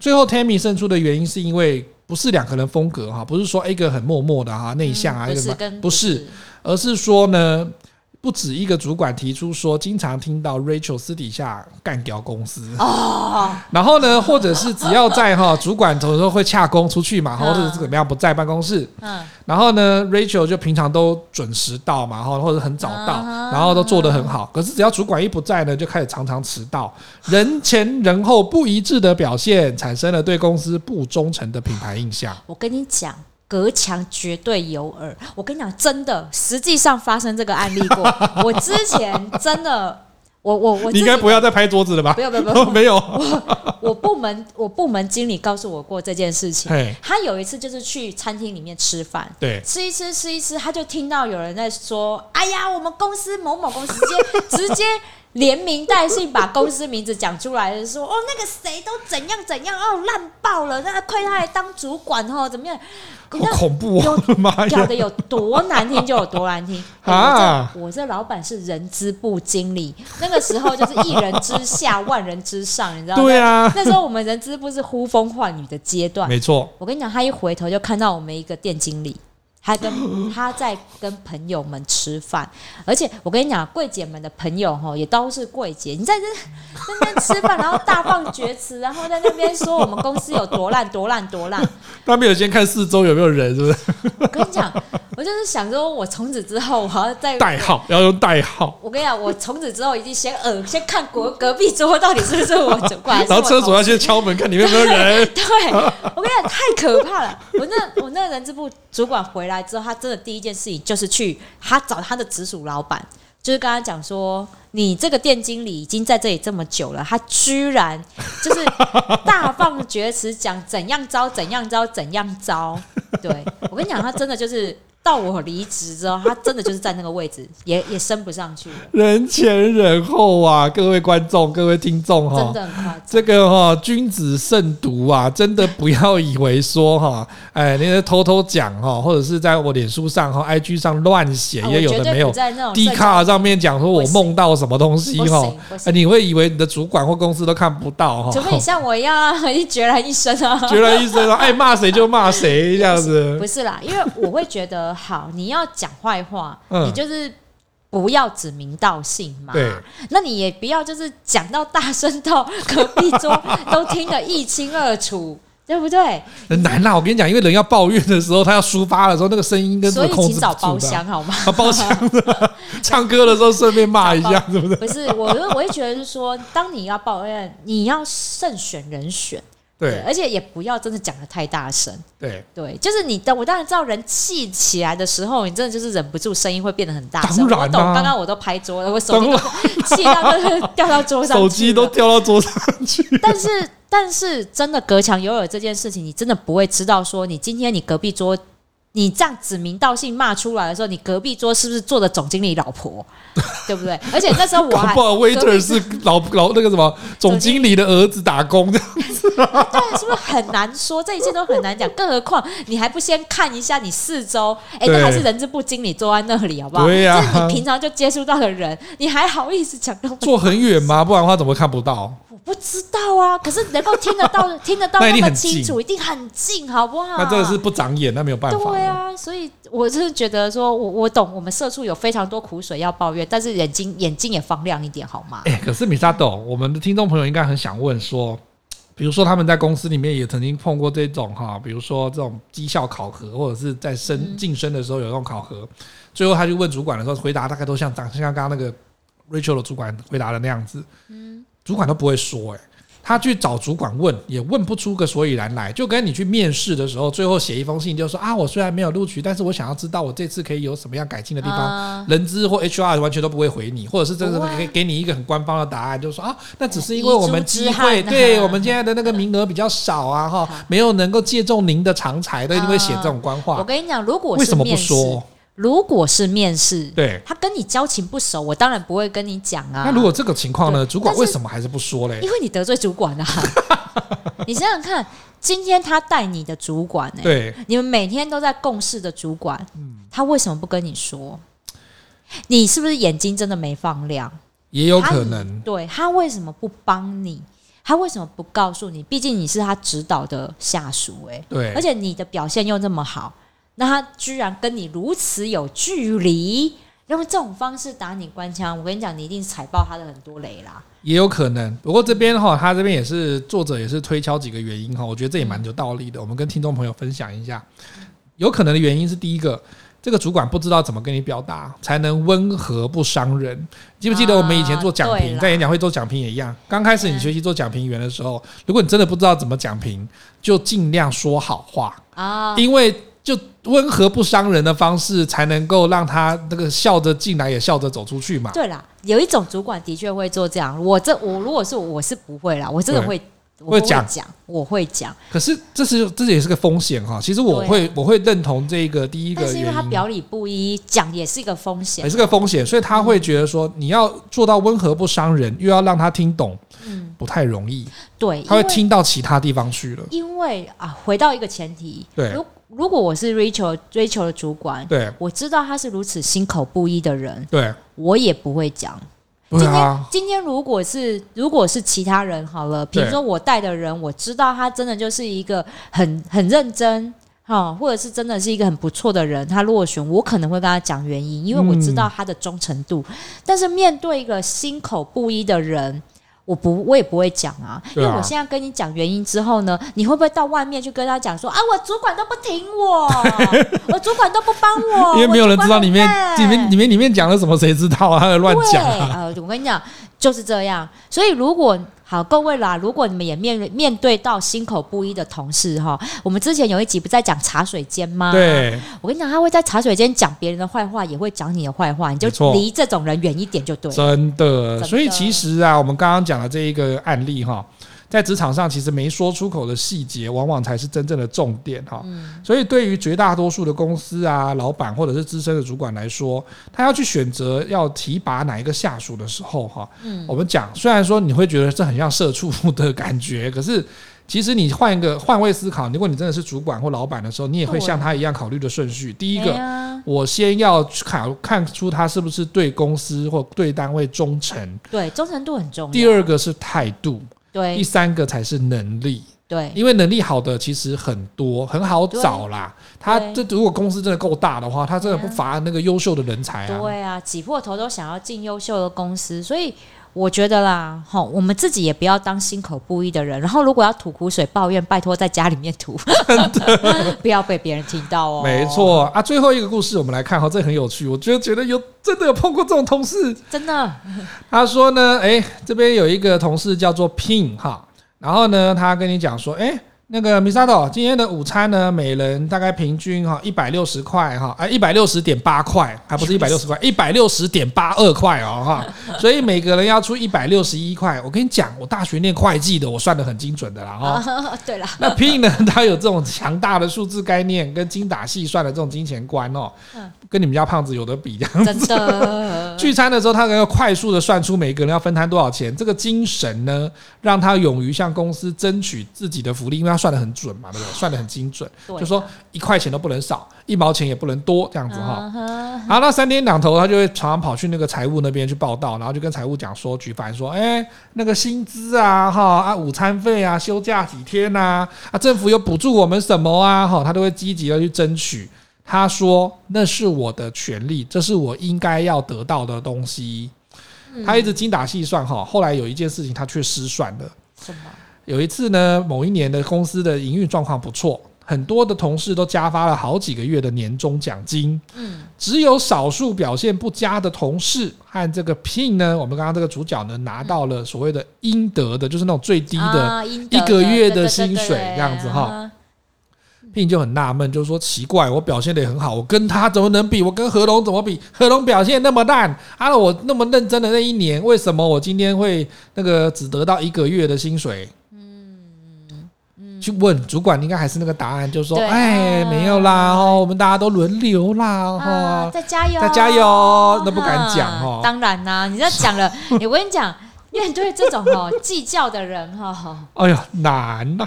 最后 Tammy 胜出的原因是因为不是两个人风格哈，不是说一个很默默的哈内向啊，什么不是，而是说呢。不止一个主管提出说，经常听到 Rachel 私底下干掉公司哦，然后呢，或者是只要在哈主管有时候会洽工出去嘛，或者是怎么样不在办公室，嗯，然后呢，Rachel 就平常都准时到嘛，哈，或者很早到，然后都做得很好。可是只要主管一不在呢，就开始常常迟到，人前人后不一致的表现，产生了对公司不忠诚的品牌印象。我跟你讲。隔墙绝对有耳，我跟你讲，真的，实际上发生这个案例过。我之前真的，我我我，你应该不要再拍桌子了吧？不要不要不要，没有。我我部门我部门经理告诉我过这件事情。他有一次就是去餐厅里面吃饭，对，吃一吃吃一吃，他就听到有人在说：“哎呀，我们公司某某公司直接直接。”连名带姓把公司名字讲出来的说哦，那个谁都怎样怎样哦，烂爆了，那亏他还当主管哦，怎么样？好恐怖啊！妈呀，讲的有多难听就有多难听 啊！我这老板是人资部经理，那个时候就是一人之下万人之上，你知道吗？对啊，那时候我们人资部是呼风唤雨的阶段，没错。我跟你讲，他一回头就看到我们一个店经理。他跟他在跟朋友们吃饭，而且我跟你讲，柜姐们的朋友哈也都是柜姐。你在这那边吃饭，然后大放厥词，然后在那边说我们公司有多烂多烂多烂。他没有先看四周有没有人，是不是？我跟你讲，我就是想说，我从此之后我要再代号要用代号。我跟你讲，我从此之后一定先呃先看隔隔壁桌到底是不是我主管，然后厕所要先敲门看里面有没有人。对，我跟你讲，太可怕了。我那我那个人事部主管回来之后，他真的第一件事情就是去他找他的直属老板，就是跟他讲说，你这个店经理已经在这里这么久了，他居然就是 大放厥词，讲怎样招怎样招怎样招。对，我跟你讲，他真的就是。到我离职之后，他真的就是在那个位置，也也升不上去了。人前人后啊，各位观众、各位听众哈，真的很夸张。这个哈，君子慎独啊，真的不要以为说哈，哎，你在偷偷讲哈，或者是在我脸书上哈、IG 上乱写，也有的没有。在那种 D 卡上面讲说我梦到什么东西哈，你会以为你的主管或公司都看不到哈。除非你像我一样啊，一决然一身啊，决然一身啊，爱 骂谁就骂谁这样子。不是啦，因为我会觉得。好，你要讲坏话，嗯、你就是不要指名道姓嘛。对，那你也不要就是讲到大声到隔壁桌都听得一清二楚，对不对？很难啦，我跟你讲，因为人要抱怨的时候，他要抒发的时候，那个声音跟。所以请找包厢好吗？啊、包厢，唱歌的时候顺便骂一下，是不是？不是，我我会觉得是说，当你要抱怨，你要慎选人选。对，而且也不要真的讲的太大声。对对，就是你的，我当然知道人气起来的时候，你真的就是忍不住，声音会变得很大声。当然、啊、我懂，刚刚我都拍桌了，我手机都 气到都掉到桌上，手机都掉到桌上去。但是，但是真的隔墙有耳这件事情，你真的不会知道说，你今天你隔壁桌你这样指名道姓骂出来的时候，你隔壁桌是不是坐的总经理老婆？对不对？而且那时候我还不好，waiter 是老老那个什么总经理的儿子打工这样子，对，是不是很难说？这一切都很难讲，更何况你还不先看一下你四周，哎，那还是人事部经理坐在那里，好不好？对呀、啊，这是你平常就接触到的人，你还好意思讲坐很远吗？不然的话怎么看不到？不知道啊，可是能够听得到，听得到那么清楚，一定很近，好不好？那真的是不长眼，那没有办法。对啊，所以我是觉得说，我我懂，我们社畜有非常多苦水要抱怨，但是眼睛眼睛也放亮一点，好吗？哎、欸，可是米莎懂，我们的听众朋友应该很想问说，比如说他们在公司里面也曾经碰过这种哈，比如说这种绩效考核，或者是在升晋升的时候有这种考核，嗯、最后他就问主管的时候，回答大概都像长像刚刚那个 Rachel 的主管回答的那样子，嗯。主管都不会说，哎，他去找主管问，也问不出个所以然来，就跟你去面试的时候，最后写一封信，就说啊，我虽然没有录取，但是我想要知道我这次可以有什么样改进的地方。人资或 HR 完全都不会回你，或者是真的可以给你一个很官方的答案，就说啊，那只是因为我们机会，对我们现在的那个名额比较少啊，哈，没有能够借重您的长才，都一定会写这种官话。我跟你讲，如果为什么不说？如果是面试，对，他跟你交情不熟，我当然不会跟你讲啊。那如果这个情况呢？主管为什么还是不说嘞？因为你得罪主管了啊。你想想看，今天他带你的主管，对，你们每天都在共事的主管，他为什么不跟你说？你是不是眼睛真的没放亮？也有可能。对，他为什么不帮你？他为什么不告诉你？毕竟你是他指导的下属，哎，对，而且你的表现又那么好。那他居然跟你如此有距离，用这种方式打你官腔，我跟你讲，你一定是踩爆他的很多雷啦。也有可能，不过这边哈，他这边也是作者也是推敲几个原因哈，我觉得这也蛮有道理的。我们跟听众朋友分享一下，有可能的原因是第一个，这个主管不知道怎么跟你表达，才能温和不伤人。记不记得我们以前做讲评，在演讲会做讲评也一样。刚开始你学习做讲评员的时候，如果你真的不知道怎么讲评，就尽量说好话啊，因为。就温和不伤人的方式，才能够让他那个笑着进来，也笑着走出去嘛。对啦，有一种主管的确会做这样。我这我如果是我是不会啦，我真的会会讲讲，我会讲。可是这是这也是个风险哈。其实我会、啊、我会认同这个第一个，但是因为他表里不一，讲也是一个风险，也是个风险，所以他会觉得说你要做到温和不伤人，又要让他听懂，嗯，不太容易。对，他会听到其他地方去了。因为啊，回到一个前提，对。如果我是 Rachel Rachel 的主管，对，我知道他是如此心口不一的人，对，我也不会讲。今天今天如果是如果是其他人好了，比如说我带的人，我知道他真的就是一个很很认真哈，或者是真的是一个很不错的人，他落选，我可能会跟他讲原因，因为我知道他的忠诚度。但是面对一个心口不一的人。我不，我也不会讲啊，因为我现在跟你讲原因之后呢，你会不会到外面去跟他讲说啊，我主管都不听我，我主管都不帮我，因为没有人知道里面里面里面里面讲了什么，谁知道啊？他在乱讲啊！呃，我跟你讲就是这样，所以如果。好，各位啦，如果你们也面面对到心口不一的同事哈，我们之前有一集不在讲茶水间吗？对，我跟你讲，他会在茶水间讲别人的坏话，也会讲你的坏话，你就离这种人远一点就对了。真的，所以其实啊，我们刚刚讲的这一个案例哈。在职场上，其实没说出口的细节，往往才是真正的重点哈。所以，对于绝大多数的公司啊，老板或者是资深的主管来说，他要去选择要提拔哪一个下属的时候，哈，我们讲，虽然说你会觉得这很像社畜的感觉，可是其实你换一个换位思考，如果你真的是主管或老板的时候，你也会像他一样考虑的顺序。第一个，我先要看看出他是不是对公司或对单位忠诚，对，忠诚度很重要。第二个是态度。对，第三个才是能力。对，因为能力好的其实很多，很好找啦。他这如果公司真的够大的话，他真的不乏那个优秀的人才啊。对啊，挤破头都想要进优秀的公司，所以我觉得啦，吼，我们自己也不要当心口不一的人。然后如果要吐苦水抱怨，拜托在家里面吐，不要被别人听到哦。没错啊，最后一个故事我们来看哈，这很有趣，我觉得觉得有真的有碰过这种同事，真的。他说呢，哎，这边有一个同事叫做 Pin 哈。然后呢，他跟你讲说，哎那个 Misato，今天的午餐呢，每人大概平均哈一百六十块哈，啊一百六十点八块，还不是一百六十块，一百六十点八二块哦哈，所以每个人要出一百六十一块。我跟你讲，我大学念会计的，我算的很精准的啦哈。对了，那 Pin 呢，他有这种强大的数字概念跟精打细算的这种金钱观哦，跟你们家胖子有的比这样子。真的，聚餐的时候他能够快速的算出每个人要分摊多少钱，这个精神呢，让他勇于向公司争取自己的福利，因为他算的很准嘛，对不对？算的很精准，就说一块钱都不能少，一毛钱也不能多，这样子哈。好，那三天两头他就会常常跑去那个财务那边去报道，然后就跟财务讲说，举凡说，哎，那个薪资啊，哈啊，午餐费啊，休假几天呐，啊，政府有补助我们什么啊，哈，他都会积极的去争取。他说那是我的权利，这是我应该要得到的东西。他一直精打细算哈，后来有一件事情他却失算了。什么？有一次呢，某一年的公司的营运状况不错，很多的同事都加发了好几个月的年终奖金。嗯，只有少数表现不佳的同事和这个 Pin 呢，我们刚刚这个主角呢，拿到了所谓的应得的，就是那种最低的一个月的薪水这样子哈。Pin 就很纳闷，就是说奇怪，我表现得也很好，我跟他怎么能比？我跟何龙怎么比？何龙表现那么烂，啊，我那么认真的那一年，为什么我今天会那个只得到一个月的薪水？去问主管，应该还是那个答案，就是说，哎，没有啦，哦，我们大家都轮流啦，哈，再加油，再加油，那不敢讲哦。当然啦，你这讲了，我跟你讲，面对这种哦计较的人哈，哎呀，难呐。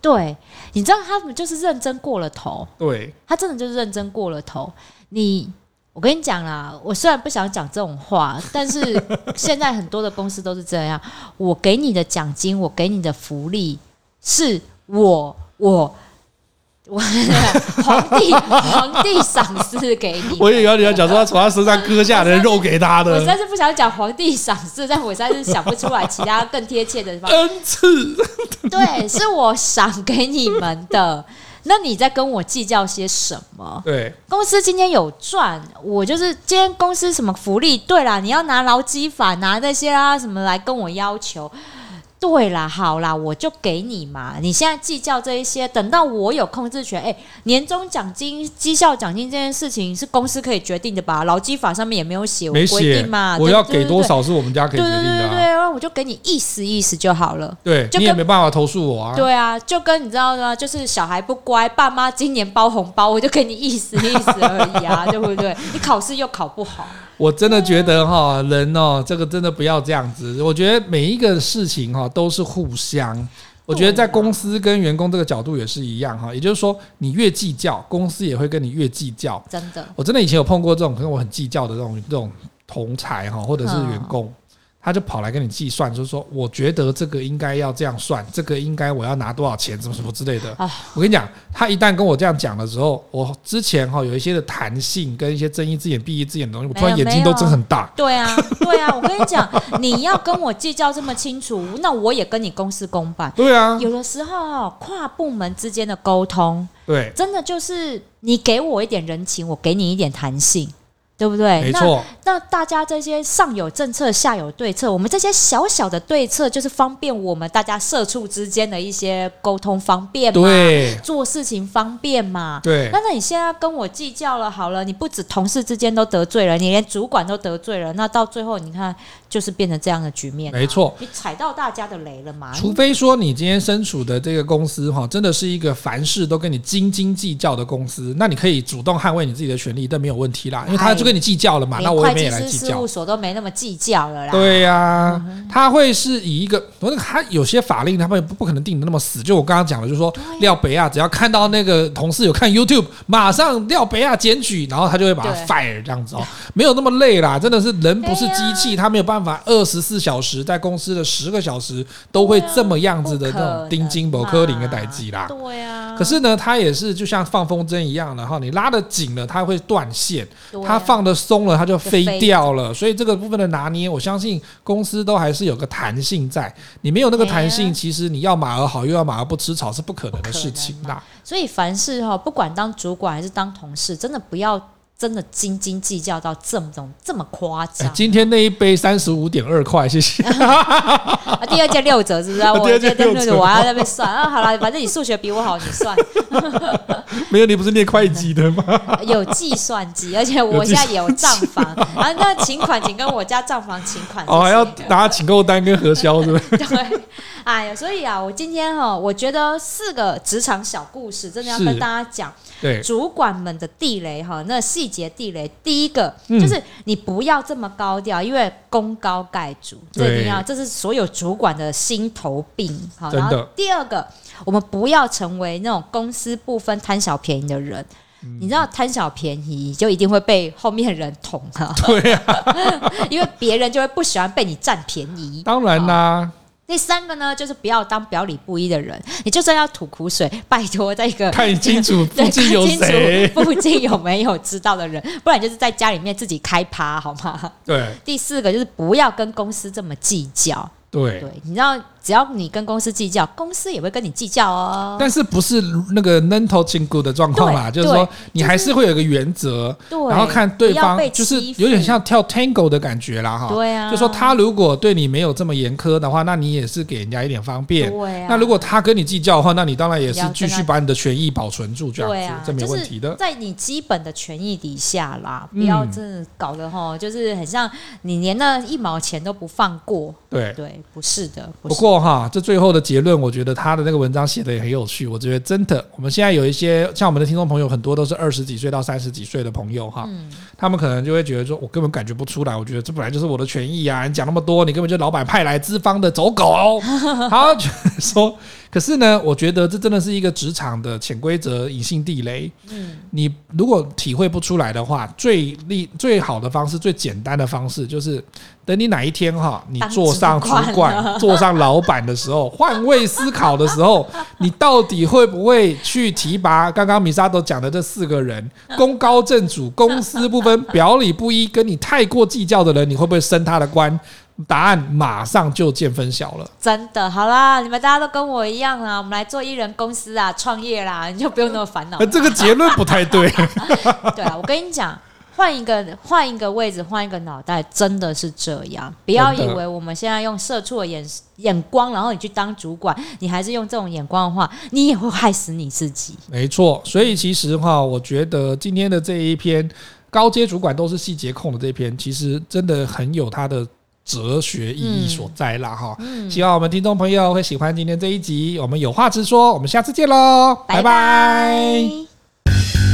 对，你知道他们就是认真过了头，对，他真的就是认真过了头。你，我跟你讲啦，我虽然不想讲这种话，但是 现在很多的公司都是这样，我给你的奖金，我给你的福利。是我我我 皇帝皇帝赏赐给你，我以为你要讲说他从他身上割下来的肉给他的，我实在是不想讲皇帝赏赐，但我实在是想不出来其他更贴切的恩赐。对，是我赏给你们的。那你在跟我计较些什么？对，公司今天有赚，我就是今天公司什么福利？对啦，你要拿劳基法拿那些啊什么来跟我要求。对啦，好啦，我就给你嘛。你现在计较这一些，等到我有控制权，哎，年终奖金、绩效奖金这件事情是公司可以决定的吧？劳基法上面也没有写，没规定嘛。我要给多少是我们家可以决定的。对对对对，我就给你意思意思就好了。对，你也没办法投诉我啊。对啊，就跟你知道吗？就是小孩不乖，爸妈今年包红包，我就给你意思意思而已啊，对不对？你考试又考不好。我真的觉得哈，人哦，这个真的不要这样子。我觉得每一个事情哈都是互相。我觉得在公司跟员工这个角度也是一样哈，也就是说，你越计较，公司也会跟你越计较。真的，我真的以前有碰过这种跟我很计较的这种这种同才哈，或者是员工。他就跑来跟你计算，就是说，我觉得这个应该要这样算，这个应该我要拿多少钱，什么什么之类的。我跟你讲，他一旦跟我这样讲的时候，我之前哈有一些的弹性跟一些睁一只眼闭一只眼的东西，我突然眼睛都睁很大。对啊，对啊，我跟你讲，你要跟我计较这么清楚，那我也跟你公事公办。对啊，有的时候跨部门之间的沟通，对，真的就是你给我一点人情，我给你一点弹性。对不对？没错。那大家这些上有政策，下有对策，我们这些小小的对策，就是方便我们大家社畜之间的一些沟通方便嘛，对，做事情方便嘛。对。那那你现在跟我计较了，好了，你不止同事之间都得罪了，你连主管都得罪了，那到最后你看，就是变成这样的局面。没错。你踩到大家的雷了嘛？除非说你今天身处的这个公司哈，真的是一个凡事都跟你斤斤计较的公司，那你可以主动捍卫你自己的权利，但没有问题啦，因为他就跟你计较了嘛，那我也没来计较。事务所都没那么计较了啦。对呀、啊，他会是以一个，他有些法令他们不不可能定的那么死。就我刚刚讲的，就是说廖北亚只要看到那个同事有看 YouTube，马上廖北亚检举，然后他就会把他 fire 这样子哦，没有那么累啦。真的是人不是机器，他没有办法二十四小时在公司的十个小时都会这么样子的那种盯紧某科林的代际啦。对呀。可是呢，他也是就像放风筝一样的哈，你拉的紧了，它会断线；他放得松了，它就飞掉了。所以这个部分的拿捏，我相信公司都还是有个弹性在。你没有那个弹性，其实你要马儿好，又要马儿不吃草，是不可能的事情啦。所以凡事哈，不管当主管还是当同事，真的不要真的斤斤计较到这么种这么夸张。今天那一杯三十五点二块，谢谢。啊，第二件六折是不是？我第二件六折，我还要在那边算啊。好了，反正你数学比我好，你算。没有，你不是念会计的吗？有计算机，而且我现在也有账房啊。那请款，请跟我家账房请款。哦，还要拿请购单跟核销，是不是？对。哎呀，所以啊，我今天哈，我觉得四个职场小故事，真的要跟大家讲。对，主管们的地雷哈，那细节地雷，第一个就是你不要这么高调，因为功高盖主，这一定要，这是所有主管的心头病。好，然后第二个，我们不要成为那种公司不分、贪小便宜的人。你知道贪小便宜就一定会被后面的人捅哈？对啊，因为别人就会不喜欢被你占便宜。当然啦。第三个呢，就是不要当表里不一的人。你就算要吐苦水，拜托在一个看清楚 附近有谁，附近有没有知道的人，不然就是在家里面自己开趴，好吗？对。第四个就是不要跟公司这么计较。对，对，你知道。只要你跟公司计较，公司也会跟你计较哦。但是不是那个 mental 紧箍的状况啦？就是说，你还是会有一个原则，然后看对方，就是有点像跳 tango 的感觉啦，哈。对啊。就说他如果对你没有这么严苛的话，那你也是给人家一点方便。对啊。那如果他跟你计较的话，那你当然也是继续把你的权益保存住，这样子，这没问题的。在你基本的权益底下啦，不要真的搞得哈，就是很像你连那一毛钱都不放过。对对，不是的。不过哈，这最后的结论，我觉得他的那个文章写的也很有趣。我觉得真的，我们现在有一些像我们的听众朋友，很多都是二十几岁到三十几岁的朋友哈，他们可能就会觉得说，我根本感觉不出来。我觉得这本来就是我的权益啊，你讲那么多，你根本就老板派来资方的走狗哦。好，说。可是呢，我觉得这真的是一个职场的潜规则、隐性地雷。嗯，你如果体会不出来的话，最利最好的方式、最简单的方式，就是等你哪一天哈，你坐上主管、坐上老板的时候，换位思考的时候，你到底会不会去提拔刚刚米莎都讲的这四个人，功高震主、公私不分、表里不一，跟你太过计较的人，你会不会升他的官？答案马上就见分晓了。真的，好啦，你们大家都跟我一样啊，我们来做艺人公司啊，创业啦，你就不用那么烦恼。这个结论不太对。对啊，我跟你讲，换一个换一个位置，换一个脑袋，真的是这样。不要以为我们现在用社畜的眼眼光，然后你去当主管，你还是用这种眼光的话，你也会害死你自己。没错，所以其实哈，我觉得今天的这一篇高阶主管都是细节控的这一篇，其实真的很有它的。哲学意义所在啦，哈、嗯！希望我们听众朋友会喜欢今天这一集。我们有话直说，我们下次见喽，拜拜。拜拜。